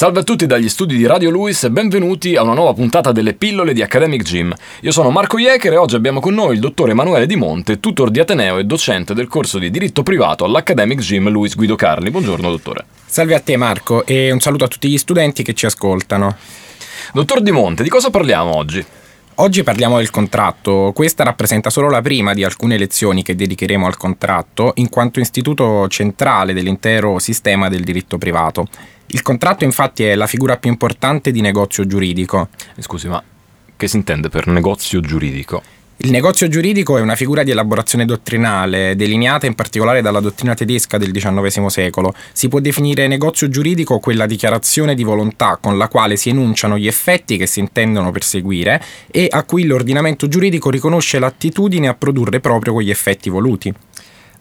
Salve a tutti dagli studi di Radio Luis e benvenuti a una nuova puntata delle pillole di Academic Gym. Io sono Marco Iecher e oggi abbiamo con noi il dottor Emanuele Di Monte, tutor di Ateneo e docente del corso di diritto privato all'Academic Gym Luis Guido Carli. Buongiorno dottore. Salve a te Marco e un saluto a tutti gli studenti che ci ascoltano. Dottor Di Monte, di cosa parliamo oggi? Oggi parliamo del contratto, questa rappresenta solo la prima di alcune lezioni che dedicheremo al contratto in quanto istituto centrale dell'intero sistema del diritto privato. Il contratto infatti è la figura più importante di negozio giuridico. Scusi, ma che si intende per negozio giuridico? Il negozio giuridico è una figura di elaborazione dottrinale, delineata in particolare dalla dottrina tedesca del XIX secolo. Si può definire negozio giuridico quella dichiarazione di volontà con la quale si enunciano gli effetti che si intendono perseguire e a cui l'ordinamento giuridico riconosce l'attitudine a produrre proprio quegli effetti voluti.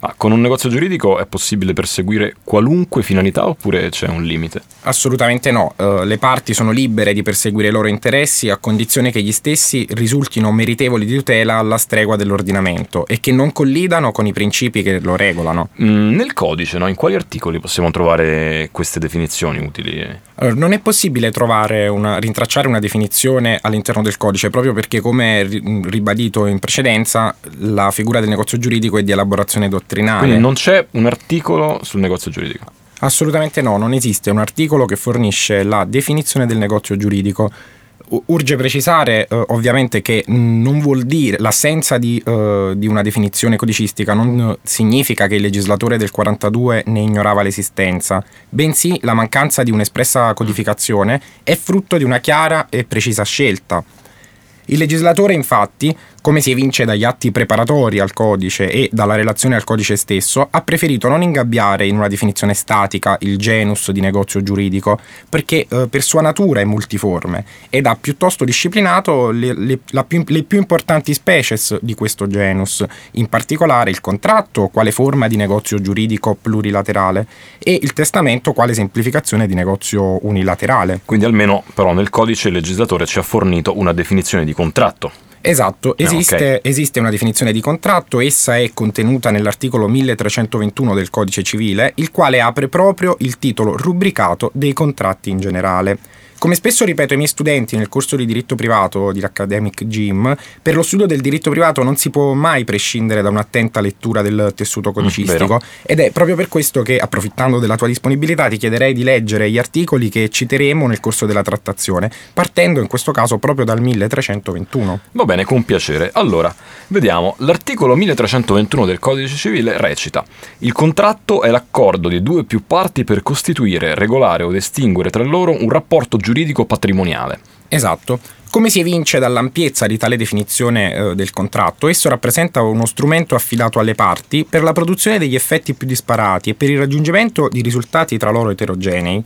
Ma con un negozio giuridico è possibile perseguire qualunque finalità oppure c'è un limite? Assolutamente no, uh, le parti sono libere di perseguire i loro interessi a condizione che gli stessi risultino meritevoli di tutela alla stregua dell'ordinamento e che non collidano con i principi che lo regolano. Mm, nel codice, no? in quali articoli possiamo trovare queste definizioni utili? Allora, non è possibile una, rintracciare una definizione all'interno del codice proprio perché, come ribadito in precedenza, la figura del negozio giuridico è di elaborazione dottrinaria dottrinale. Quindi non c'è un articolo sul negozio giuridico? Assolutamente no, non esiste un articolo che fornisce la definizione del negozio giuridico. Urge precisare eh, ovviamente che non vuol dire l'assenza di, eh, di, una definizione codicistica non significa che il legislatore del 42 ne ignorava l'esistenza, bensì la mancanza di un'espressa codificazione è frutto di una chiara e precisa scelta. Il legislatore infatti come si evince dagli atti preparatori al codice e dalla relazione al codice stesso, ha preferito non ingabbiare in una definizione statica il genus di negozio giuridico, perché eh, per sua natura è multiforme ed ha piuttosto disciplinato le, le, più, le, più, importanti species di questo genus, in particolare il contratto quale forma di negozio giuridico plurilaterale e il testamento quale semplificazione di negozio unilaterale. Quindi almeno però nel codice il legislatore ci ha fornito una definizione di contratto. Esatto, esiste, ah, okay. esiste, una definizione di contratto, essa è contenuta nell'articolo 1321 del Codice Civile, il quale apre proprio il titolo rubricato dei contratti in generale. Come spesso ripeto ai miei studenti nel corso di diritto privato di Academic Gym, per lo studio del diritto privato non si può mai prescindere da un'attenta lettura del tessuto mm, codicistico mm, ed è proprio per questo che, approfittando della tua disponibilità, ti chiederei di leggere gli articoli che citeremo nel corso della trattazione, partendo in questo caso proprio dal 1321. Va bene, con piacere. Allora, vediamo. L'articolo 1321 del Codice Civile recita: Il contratto è l'accordo di due o più parti per costituire, regolare o estinguere tra loro un rapporto giuridico giuridico patrimoniale. Esatto. Come si evince dall'ampiezza di tale definizione eh, del contratto, esso rappresenta uno strumento affidato alle parti per la produzione degli effetti più disparati e per il raggiungimento di risultati tra loro eterogenei.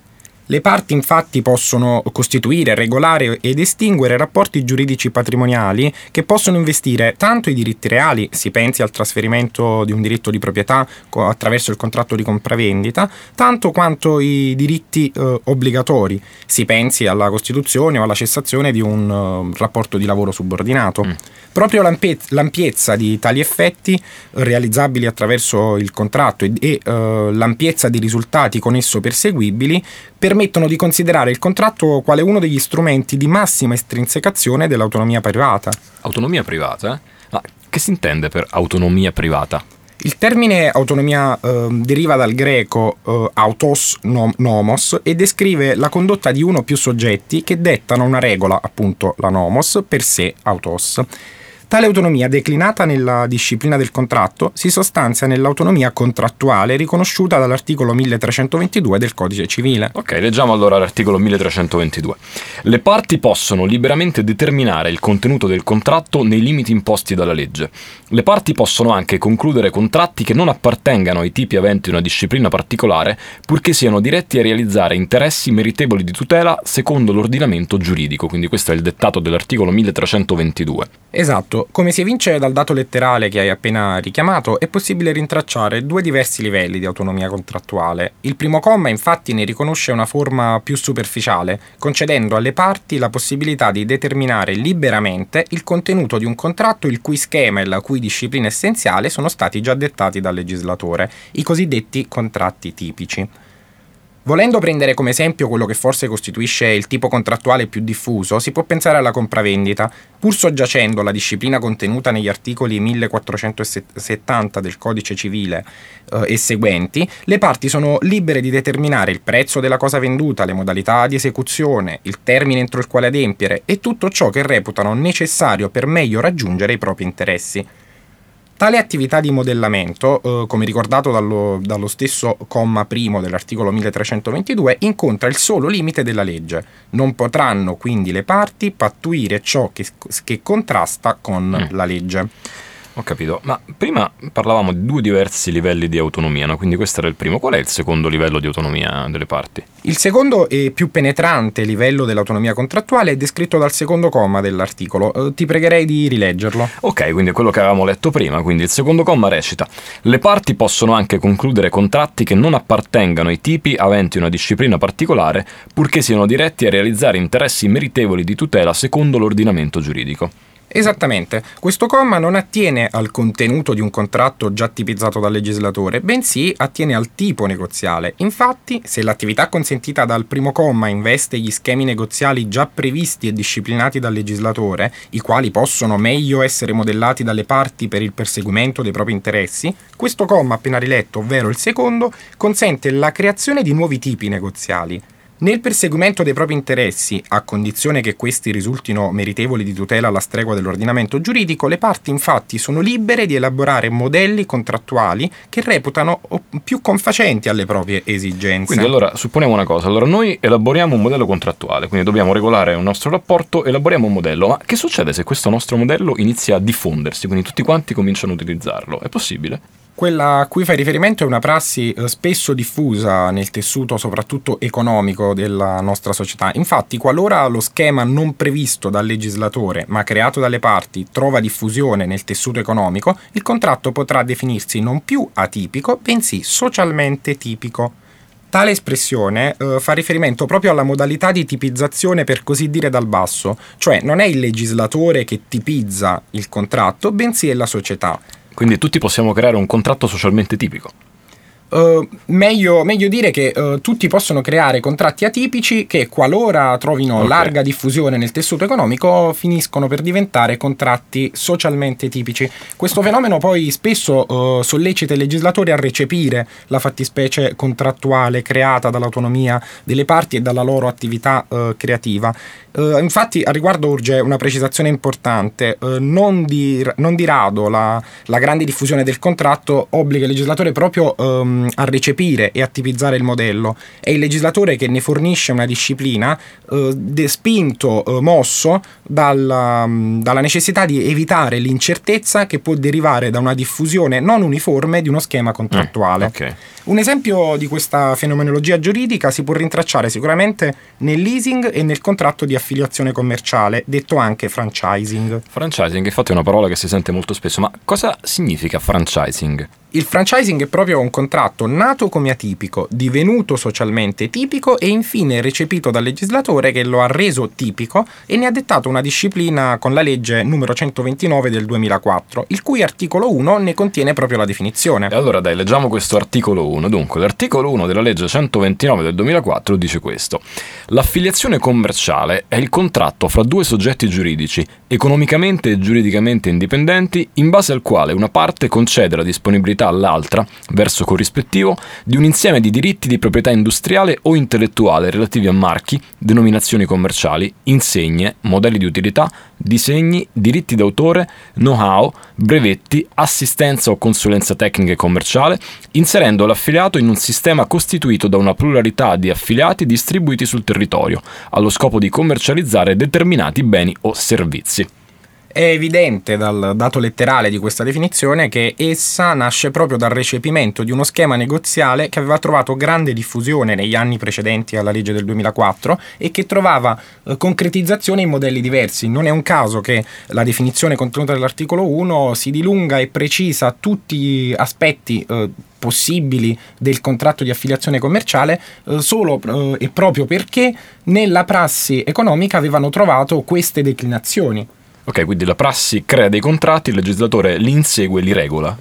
Le parti infatti possono costituire, regolare ed estinguere rapporti giuridici patrimoniali che possono investire tanto i diritti reali, si pensi al trasferimento di un diritto di proprietà attraverso il contratto di compravendita, tanto quanto i diritti eh, obbligatori, si pensi alla costituzione o alla cessazione di un uh, rapporto di lavoro subordinato. Mm. Proprio l'ampie- l'ampiezza di tali effetti realizzabili attraverso il contratto e, e uh, l'ampiezza di risultati con esso perseguibili permettono di considerare il contratto quale uno degli strumenti di massima estrinsecazione dell'autonomia privata. Autonomia privata? Ma che si intende per autonomia privata? Il termine autonomia eh, deriva dal greco eh, autos nom, nomos e descrive la condotta di uno o più soggetti che dettano una regola, appunto la nomos, per sé autos. Tale autonomia, declinata nella disciplina del contratto, si sostanzia nell'autonomia contrattuale riconosciuta dall'articolo 1322 del Codice Civile. Ok, leggiamo allora l'articolo 1322. Le parti possono liberamente determinare il contenuto del contratto nei limiti imposti dalla legge. Le parti possono anche concludere contratti che non appartengano ai tipi aventi una disciplina particolare, purché siano diretti a realizzare interessi meritevoli di tutela secondo l'ordinamento giuridico. Quindi questo è il dettato dell'articolo 1322. Esatto, come si evince dal dato letterale che hai appena richiamato, è possibile rintracciare due diversi livelli di autonomia contrattuale. Il primo comma infatti ne riconosce una forma più superficiale, concedendo alle parti la possibilità di determinare liberamente il contenuto di un contratto il cui schema e la cui disciplina essenziale sono stati già dettati dal legislatore, i cosiddetti contratti tipici. Volendo prendere come esempio quello che forse costituisce il tipo contrattuale più diffuso, si può pensare alla compravendita. Pur soggiacendo la disciplina contenuta negli articoli 1470 del Codice civile eh, e seguenti, le parti sono libere di determinare il prezzo della cosa venduta, le modalità di esecuzione, il termine entro il quale adempiere e tutto ciò che reputano necessario per meglio raggiungere i propri interessi. Tale attività di modellamento, eh, come ricordato dallo, dallo, stesso comma primo dell'articolo 1322, incontra il solo limite della legge. Non potranno quindi le parti pattuire ciò che, che contrasta con mm. la legge. Ho capito, ma prima parlavamo di due diversi livelli di autonomia, no? quindi questo era il primo. Qual è il secondo livello di autonomia delle parti? Il secondo e più penetrante livello dell'autonomia contrattuale è descritto dal secondo comma dell'articolo. Eh, ti pregherei di rileggerlo. Ok, quindi è quello che avevamo letto prima. Quindi il secondo comma recita: Le parti possono anche concludere contratti che non appartengano ai tipi aventi una disciplina particolare, purché siano diretti a realizzare interessi meritevoli di tutela secondo l'ordinamento giuridico. Esattamente, questo comma non attiene al contenuto di un contratto già tipizzato dal legislatore, bensì attiene al tipo negoziale. Infatti, se l'attività consentita dal primo comma investe gli schemi negoziali già previsti e disciplinati dal legislatore, i quali possono meglio essere modellati dalle parti per il perseguimento dei propri interessi, questo comma appena riletto, ovvero il secondo, consente la creazione di nuovi tipi negoziali. Nel perseguimento dei propri interessi, a condizione che questi risultino meritevoli di tutela alla stregua dell'ordinamento giuridico, le parti infatti sono libere di elaborare modelli contrattuali che reputano più confacenti alle proprie esigenze. Quindi allora supponiamo una cosa, allora noi elaboriamo un modello contrattuale, quindi dobbiamo regolare un nostro rapporto, elaboriamo un modello, ma che succede se questo nostro modello inizia a diffondersi, quindi tutti quanti cominciano a utilizzarlo? È possibile? Quella a cui fai riferimento è una prassi eh, spesso diffusa nel tessuto soprattutto economico della nostra società. Infatti, qualora lo schema non previsto dal legislatore ma creato dalle parti trova diffusione nel tessuto economico, il contratto potrà definirsi non più atipico, bensì socialmente tipico. Tale espressione eh, fa riferimento proprio alla modalità di tipizzazione per così dire dal basso, cioè non è il legislatore che tipizza il contratto, bensì è la società. Quindi tutti possiamo creare un contratto socialmente tipico. Uh, meglio, meglio, dire che uh, tutti possono creare contratti atipici che qualora trovino okay. larga diffusione nel tessuto economico finiscono per diventare contratti socialmente tipici. Questo okay. fenomeno poi spesso uh, sollecita i legislatori a recepire la fattispecie contrattuale creata dall'autonomia delle parti e dalla loro attività creativa. infatti a riguardo urge una precisazione importante, non di, non, di, rado la, la, grande diffusione del contratto obbliga il legislatore proprio um, a recepire e a tipizzare il modello. È il legislatore che ne fornisce una disciplina eh, spinto, eh, mosso dalla, dalla, necessità di evitare l'incertezza che può derivare da una diffusione non uniforme di uno schema contrattuale. Mm, okay. Un esempio di questa fenomenologia giuridica si può rintracciare sicuramente nel leasing e nel contratto di affiliazione commerciale, detto anche franchising. Franchising, infatti è una parola che si sente molto spesso, ma cosa significa franchising? Il franchising è proprio un contratto nato come atipico, divenuto socialmente tipico e infine recepito dal legislatore che lo ha reso tipico e ne ha dettato una disciplina con la legge numero 129 del 2004, il cui articolo 1 ne contiene proprio la definizione. E allora dai, leggiamo questo articolo 1. Dunque, l'articolo 1 della legge 129 del 2004 dice questo. L'affiliazione commerciale è il contratto fra due soggetti giuridici, economicamente e giuridicamente indipendenti, in base al quale una parte concede la disponibilità proprietà all'altra, verso corrispettivo, di un insieme di diritti di proprietà industriale o intellettuale relativi a marchi, denominazioni commerciali, insegne, modelli di utilità, disegni, diritti d'autore, know-how, brevetti, assistenza o consulenza tecnica e commerciale, inserendo l'affiliato in un sistema costituito da una pluralità di affiliati distribuiti sul territorio, allo scopo di commercializzare determinati beni o servizi. È evidente dal dato letterale di questa definizione che essa nasce proprio dal recepimento di uno schema negoziale che aveva trovato grande diffusione negli anni precedenti alla legge del 2004 e che trovava eh, concretizzazione in modelli diversi. Non è un caso che la definizione contenuta nell'articolo 1 si dilunga e precisa tutti gli aspetti eh, possibili del contratto di affiliazione commerciale eh, solo eh, e proprio perché nella prassi economica avevano trovato queste declinazioni. Ok, quindi la prassi crea dei contratti, il legislatore li insegue e li regola.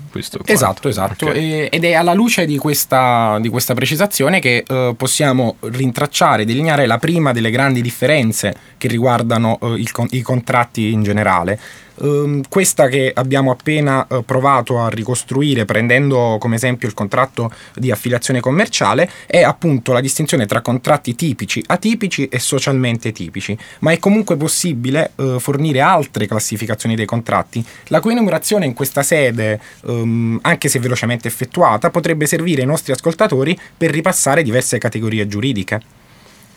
esatto, esatto. Okay. Ed è alla luce di questa, di questa precisazione che eh, possiamo rintracciare, delineare la prima delle grandi differenze che riguardano eh, il, i contratti in generale. Um, questa che abbiamo appena uh, provato a ricostruire prendendo come esempio il contratto di affiliazione commerciale è appunto la distinzione tra contratti tipici, atipici e socialmente tipici, ma è comunque possibile uh, fornire altre classificazioni dei contratti, la cui enumerazione in questa sede, um, anche se velocemente effettuata, potrebbe servire ai nostri ascoltatori per ripassare diverse categorie giuridiche.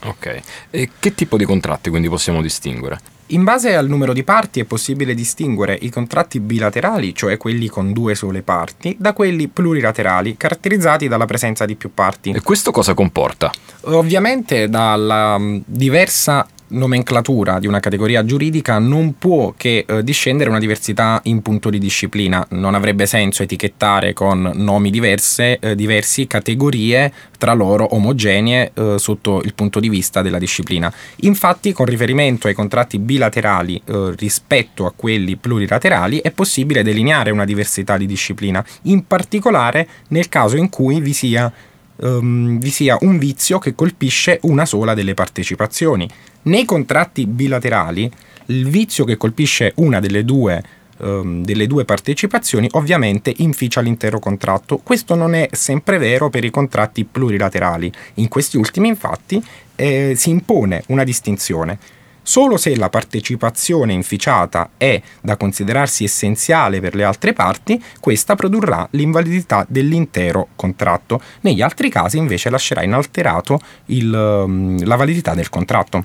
Ok, e che tipo di contratti quindi possiamo distinguere? In base al numero di parti è possibile distinguere i contratti bilaterali, cioè quelli con due sole parti, da quelli plurilaterali, caratterizzati dalla presenza di più parti. E questo cosa comporta? Ovviamente dalla diversa nomenclatura di una categoria giuridica non può che eh, discendere una diversità in punto di disciplina. Non avrebbe senso etichettare con nomi diverse, eh, diversi categorie tra loro omogenee eh, sotto il punto di vista della disciplina. Infatti, con riferimento ai contratti bilaterali eh, rispetto a quelli plurilaterali, è possibile delineare una diversità di disciplina, in particolare nel caso in cui vi sia um, vi sia un vizio che colpisce una sola delle partecipazioni. Nei contratti bilaterali, il vizio che colpisce una delle due um, delle due partecipazioni ovviamente inficia l'intero contratto. Questo non è sempre vero per i contratti plurilaterali. In questi ultimi infatti eh, si impone una distinzione. Solo se la partecipazione inficiata è da considerarsi essenziale per le altre parti, questa produrrà l'invalidità dell'intero contratto. Negli altri casi invece lascerà inalterato il, um, la validità del contratto.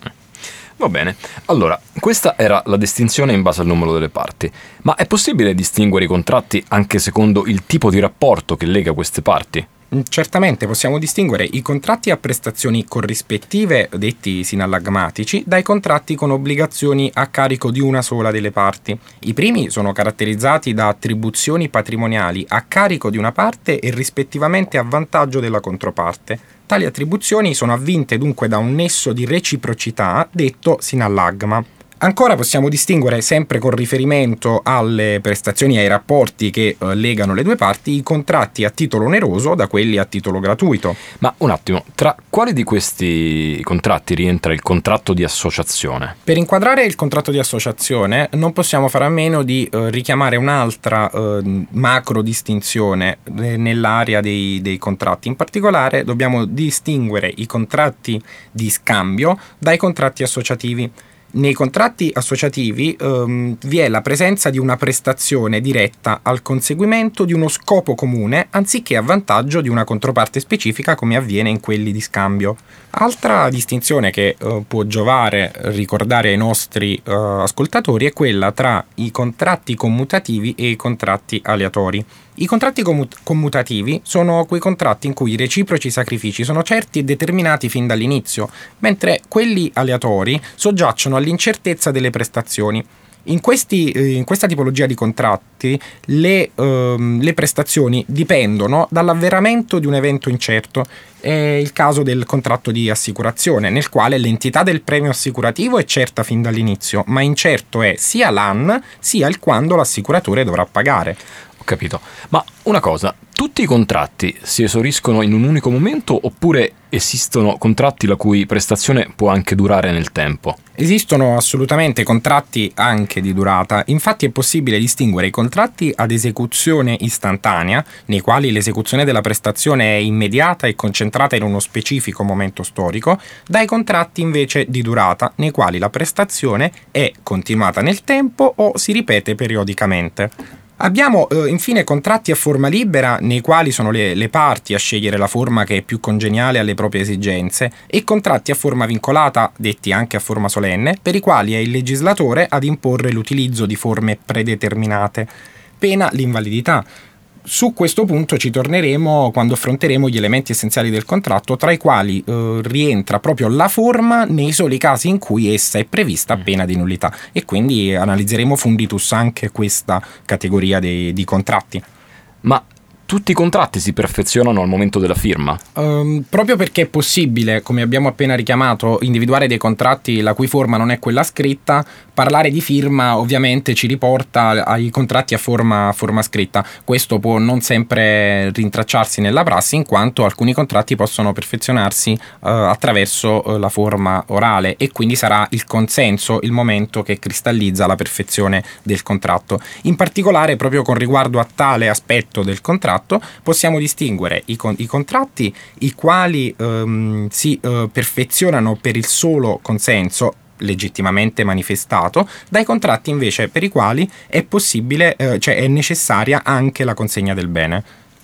Va bene, allora, questa era la distinzione in base al numero delle parti, ma è possibile distinguere i contratti anche secondo il tipo di rapporto che lega queste parti? Mm, certamente possiamo distinguere i contratti a prestazioni corrispettive, detti sinallagmatici, dai contratti con obbligazioni a carico di una sola delle parti. I primi sono caratterizzati da attribuzioni patrimoniali a carico di una parte e rispettivamente a vantaggio della controparte. Tali attribuzioni sono avvinte dunque da un nesso di reciprocità detto sinallagma. Ancora possiamo distinguere, sempre con riferimento alle prestazioni e ai rapporti che eh, legano le due parti, i contratti a titolo oneroso da quelli a titolo gratuito. Ma un attimo, tra quali di questi contratti rientra il contratto di associazione? Per inquadrare il contratto di associazione non possiamo fare a meno di eh, richiamare un'altra eh, macro distinzione eh, nell'area dei, dei contratti. In particolare dobbiamo distinguere i contratti di scambio dai contratti associativi. Nei contratti associativi um, vi è la presenza di una prestazione diretta al conseguimento di uno scopo comune anziché a vantaggio di una controparte specifica come avviene in quelli di scambio. Altra distinzione che uh, può giovare ricordare ai nostri uh, ascoltatori è quella tra i contratti commutativi e i contratti aleatori. I contratti commut- commutativi sono quei contratti in cui i reciproci sacrifici sono certi e determinati fin dall'inizio, mentre quelli aleatori soggiacciono all'incertezza delle prestazioni. In, questi, eh, in, questa tipologia di contratti le, ehm, le, prestazioni dipendono dall'avveramento di un evento incerto. È il caso del contratto di assicurazione, nel quale l'entità del premio assicurativo è certa fin dall'inizio, ma incerto è sia l'AN sia il quando l'assicuratore dovrà pagare. Ho capito. Ma una cosa, tutti i contratti si esauriscono in un unico momento oppure esistono contratti la cui prestazione può anche durare nel tempo? Esistono assolutamente contratti anche di durata, infatti è possibile distinguere i contratti ad esecuzione istantanea, nei quali l'esecuzione della prestazione è immediata e concentrata in uno specifico momento storico, dai contratti invece di durata, nei quali la prestazione è continuata nel tempo o si ripete periodicamente. Abbiamo eh, infine contratti a forma libera nei quali sono le, le, parti a scegliere la forma che è più congeniale alle proprie esigenze e contratti a forma vincolata, detti anche a forma solenne, per i quali è il legislatore ad imporre l'utilizzo di forme predeterminate, pena l'invalidità su questo punto ci torneremo quando affronteremo gli elementi essenziali del contratto, tra i quali eh, rientra proprio la forma nei soli casi in cui essa è prevista a mm. pena di nullità e quindi analizzeremo funditus anche questa categoria dei, di contratti. Ma tutti i contratti si perfezionano al momento della firma? Um, proprio perché è possibile, come abbiamo appena richiamato, individuare dei contratti la cui forma non è quella scritta, parlare di firma ovviamente ci riporta ai contratti a forma, forma scritta. Questo può non sempre rintracciarsi nella prassi, in quanto alcuni contratti possono perfezionarsi uh, attraverso uh, la forma orale e quindi sarà il consenso il momento che cristallizza la perfezione del contratto. In particolare, proprio con riguardo a tale aspetto del contratto, contratto possiamo distinguere i, con- i contratti i quali ehm, si eh, perfezionano per il solo consenso legittimamente manifestato, dai contratti invece per i quali è possibile, eh, cioè è necessaria anche la consegna del bene.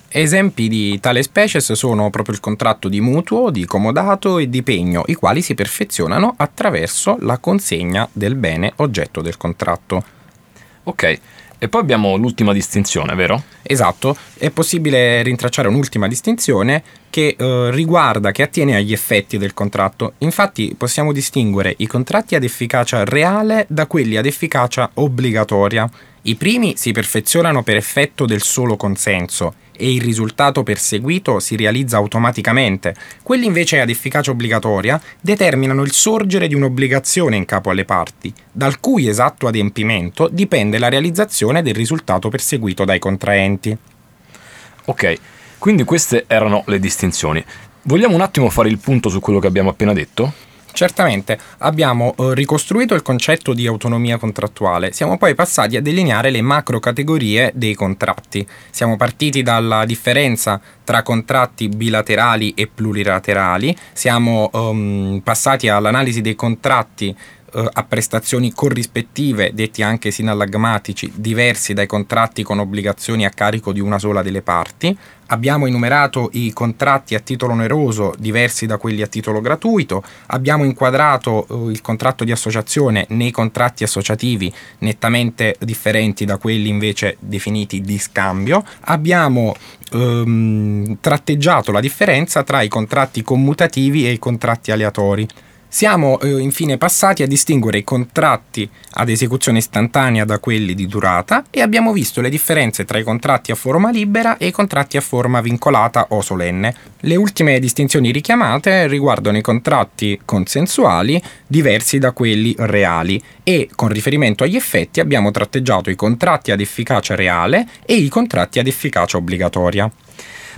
Esempi di tale species sono proprio il contratto di mutuo, di comodato e di pegno, i quali si perfezionano attraverso la consegna del bene oggetto del contratto. Ok, e poi abbiamo l'ultima distinzione, vero? Esatto, è possibile rintracciare un'ultima distinzione che eh, riguarda, che attiene agli effetti del contratto. Infatti possiamo distinguere i contratti ad efficacia reale da quelli ad efficacia obbligatoria. I primi si perfezionano per effetto del solo consenso e il risultato perseguito si realizza automaticamente. Quelli invece ad efficacia obbligatoria determinano il sorgere di un'obbligazione in capo alle parti, dal cui esatto adempimento dipende la realizzazione del risultato perseguito dai contraenti. Ok, quindi queste erano le distinzioni. Vogliamo un attimo fare il punto su quello che abbiamo appena detto? Certamente abbiamo eh, ricostruito il concetto di autonomia contrattuale, siamo poi passati a delineare le macro categorie dei contratti. Siamo partiti dalla differenza tra contratti bilaterali e plurilaterali, siamo um, passati all'analisi dei contratti eh, a prestazioni corrispettive, detti anche sinallagmatici, diversi dai contratti con obbligazioni a carico di una sola delle parti. Abbiamo enumerato i contratti a titolo oneroso diversi da quelli a titolo gratuito, abbiamo inquadrato eh, il contratto di associazione nei contratti associativi nettamente differenti da quelli invece definiti di scambio, abbiamo ehm, tratteggiato la differenza tra i contratti commutativi e i contratti aleatori. Siamo eh, infine passati a distinguere i contratti ad esecuzione istantanea da quelli di durata e abbiamo visto le differenze tra i contratti a forma libera e i contratti a forma vincolata o solenne. Le ultime distinzioni richiamate riguardano i contratti consensuali diversi da quelli reali e con riferimento agli effetti abbiamo tratteggiato i contratti ad efficacia reale e i contratti ad efficacia obbligatoria.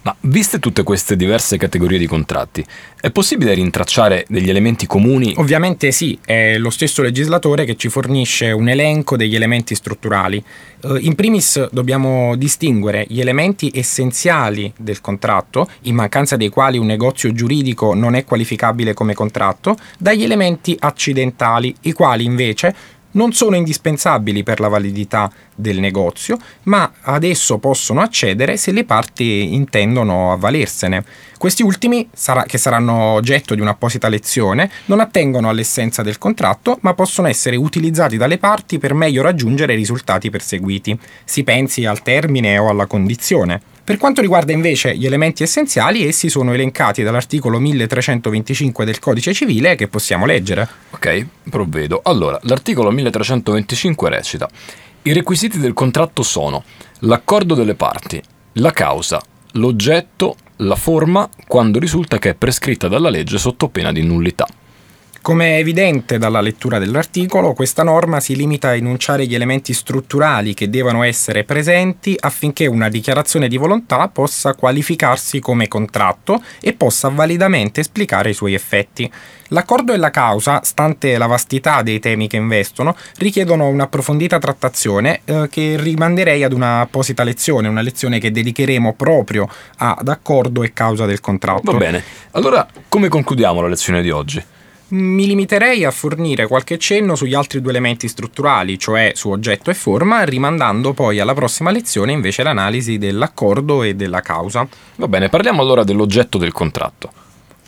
Ma viste tutte queste diverse categorie di contratti, è possibile rintracciare degli elementi comuni? Ovviamente sì, è lo stesso legislatore che ci fornisce un elenco degli elementi strutturali. Eh, in primis dobbiamo distinguere gli elementi essenziali del contratto, in mancanza dei quali un negozio giuridico non è qualificabile come contratto, dagli elementi accidentali, i quali invece non sono indispensabili per la validità del negozio, ma ad esso possono accedere se le parti intendono avvalersene. Questi ultimi, che saranno oggetto di un'apposita lezione, non attengono all'essenza del contratto, ma possono essere utilizzati dalle parti per meglio raggiungere i risultati perseguiti. Si pensi al termine o alla condizione. Per quanto riguarda invece gli elementi essenziali, essi sono elencati dall'articolo 1325 del Codice Civile che possiamo leggere. Ok, provvedo. Allora, l'articolo 1325 recita: I requisiti del contratto sono l'accordo delle parti, la causa, l'oggetto, la forma, quando risulta che è prescritta dalla legge sotto pena di nullità. Come è evidente dalla lettura dell'articolo, questa norma si limita a enunciare gli elementi strutturali che devono essere presenti affinché una dichiarazione di volontà possa qualificarsi come contratto e possa validamente esplicare i suoi effetti. L'accordo e la causa, stante la vastità dei temi che investono, richiedono un'approfondita trattazione eh, che rimanderei ad un'apposita lezione, una lezione che dedicheremo proprio ad accordo e causa del contratto. Va bene, allora come concludiamo la lezione di oggi? Mi limiterei a fornire qualche cenno sugli altri due elementi strutturali, cioè su oggetto e forma, rimandando poi alla prossima lezione invece l'analisi dell'accordo e della causa. Va bene, parliamo allora dell'oggetto del contratto.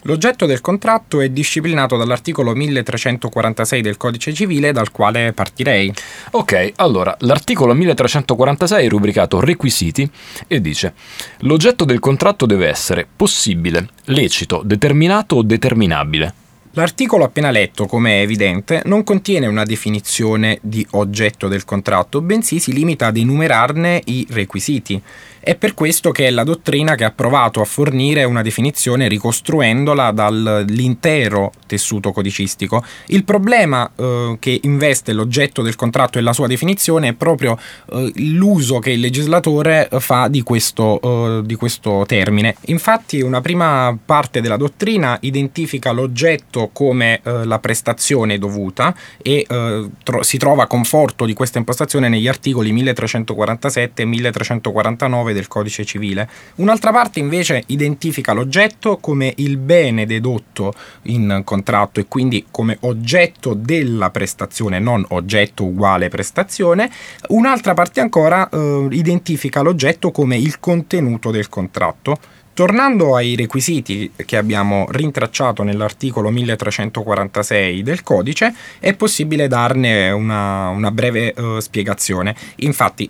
L'oggetto del contratto è disciplinato dall'articolo 1346 del Codice Civile dal quale partirei. Ok, allora, l'articolo 1346 è rubricato requisiti e dice l'oggetto del contratto deve essere possibile, lecito, determinato o determinabile L'articolo appena letto, come è evidente, non contiene una definizione di oggetto del contratto, bensì si limita ad enumerarne i requisiti. È per questo che è la dottrina che ha provato a fornire una definizione ricostruendola dall'intero tessuto codicistico. Il problema eh, che investe l'oggetto del contratto e la sua definizione è proprio eh, l'uso che il legislatore fa di questo, eh, di questo termine. Infatti una prima parte della dottrina identifica l'oggetto come eh, la prestazione dovuta e eh, tro- si trova conforto di questa impostazione negli articoli 1347 e 1349 del codice civile. Un'altra parte invece identifica l'oggetto come il bene dedotto in contratto e quindi come oggetto della prestazione, non oggetto uguale prestazione. Un'altra parte ancora eh, identifica l'oggetto come il contenuto del contratto. Tornando ai requisiti che abbiamo rintracciato nell'articolo 1346 del codice, è possibile darne una, una breve uh, spiegazione. Infatti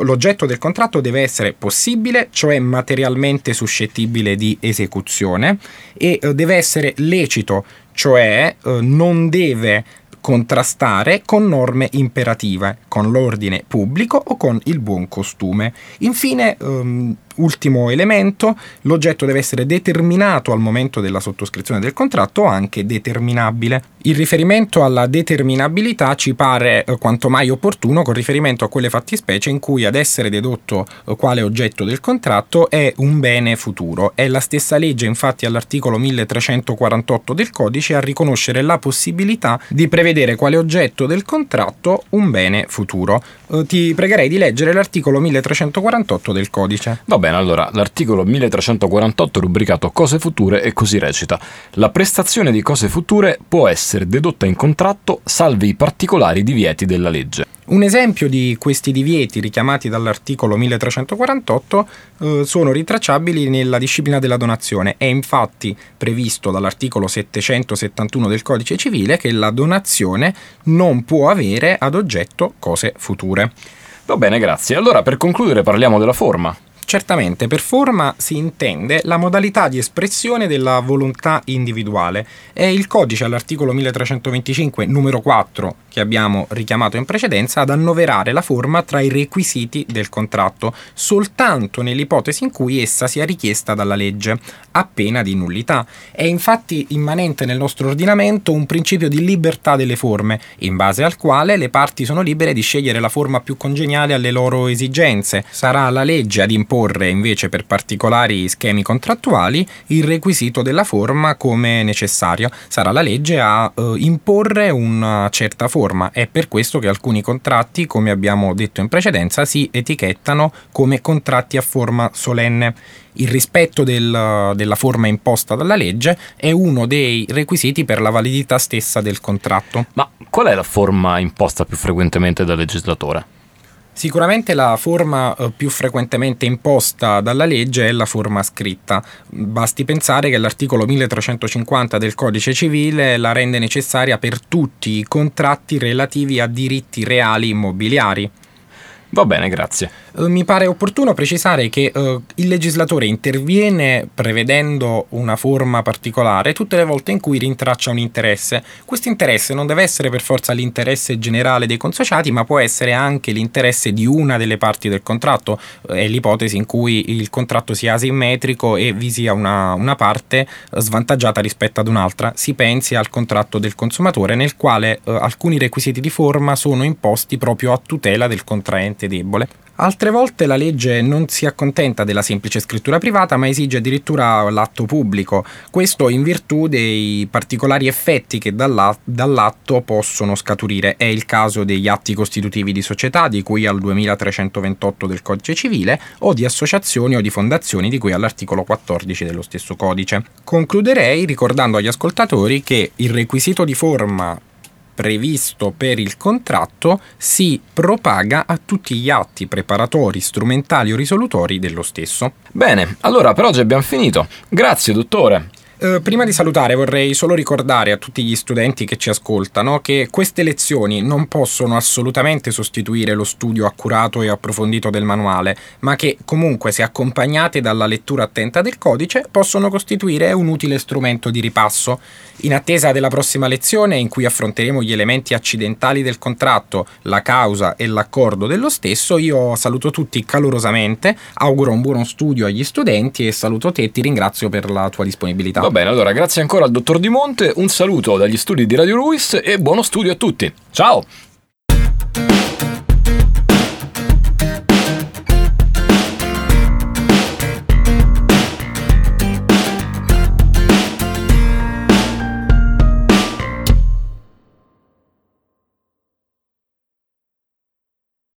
l'oggetto del contratto deve essere possibile, cioè materialmente suscettibile di esecuzione, e uh, deve essere lecito, cioè uh, non deve contrastare con norme imperative, con l'ordine pubblico o con il buon costume. Infine, um, Ultimo elemento, l'oggetto deve essere determinato al momento della sottoscrizione del contratto o anche determinabile. Il riferimento alla determinabilità ci pare eh, quanto mai opportuno con riferimento a quelle fattispecie in cui ad essere dedotto eh, quale oggetto del contratto è un bene futuro. È la stessa legge infatti all'articolo 1348 del codice a riconoscere la possibilità di prevedere quale oggetto del contratto un bene futuro. Eh, ti pregherei di leggere l'articolo 1348 del codice. Va bene, allora l'articolo 1348 rubricato Cose future e così recita: La prestazione di cose future può essere dedotta in contratto salvi i particolari divieti della legge. Un esempio di questi divieti richiamati dall'articolo 1348 eh, sono ritracciabili nella disciplina della donazione. È infatti previsto dall'articolo 771 del Codice civile che la donazione non può avere ad oggetto cose future. Va bene, grazie. Allora per concludere parliamo della forma. Certamente, per forma si intende la modalità di espressione della volontà individuale. È il codice all'articolo 1325 numero 4 che abbiamo richiamato in precedenza ad annoverare la forma tra i requisiti del contratto, soltanto nell'ipotesi in cui essa sia richiesta dalla legge, a pena di nullità. È infatti immanente nel nostro ordinamento un principio di libertà delle forme, in base al quale le parti sono libere di scegliere la forma più congeniale alle loro esigenze. Sarà la legge ad imporre invece per particolari schemi contrattuali il requisito della forma come necessario. Sarà la legge a eh, imporre una certa forma forma. È per questo che alcuni contratti, come abbiamo detto in precedenza, si etichettano come contratti a forma solenne. Il rispetto del, della forma imposta dalla legge è uno dei requisiti per la validità stessa del contratto. Ma qual è la forma imposta più frequentemente dal legislatore? Sicuramente la forma eh, più frequentemente imposta dalla legge è la forma scritta. Basti pensare che l'articolo 1350 del Codice civile la rende necessaria per tutti i contratti relativi a diritti reali immobiliari. Va bene, grazie. Eh, mi pare opportuno precisare che uh, il legislatore interviene prevedendo una forma particolare tutte le volte in cui rintraccia un interesse. Questo interesse non deve essere per forza l'interesse generale dei consociati, ma può essere anche l'interesse di una delle parti del contratto. È l'ipotesi in cui il contratto sia asimmetrico e vi sia una, una parte svantaggiata rispetto ad un'altra. Si pensi al contratto del consumatore nel quale uh, alcuni requisiti di forma sono imposti proprio a tutela del contraente estremamente debole. Altre volte la legge non si accontenta della semplice scrittura privata, ma esige addirittura l'atto pubblico, questo in virtù dei particolari effetti che dall'atto possono scaturire. È il caso degli atti costitutivi di società, di cui al 2328 del Codice civile, o di associazioni o di fondazioni, di cui all'articolo 14 dello stesso codice. Concluderei ricordando agli ascoltatori che il requisito di forma previsto per il contratto si propaga a tutti gli atti preparatori, strumentali o risolutori dello stesso. Bene, allora per oggi abbiamo finito. Grazie dottore. Eh, prima di salutare vorrei solo ricordare a tutti gli studenti che ci ascoltano che queste lezioni non possono assolutamente sostituire lo studio accurato e approfondito del manuale, ma che comunque se accompagnate dalla lettura attenta del codice possono costituire un utile strumento di ripasso. In attesa della prossima lezione in cui affronteremo gli elementi accidentali del contratto, la causa e l'accordo dello stesso, io saluto tutti calorosamente, auguro un buono studio agli studenti e saluto te e ti ringrazio per la tua disponibilità bene, allora grazie ancora al dottor Di Monte, un saluto dagli studi di Radio Ruiz e buono studio a tutti. Ciao!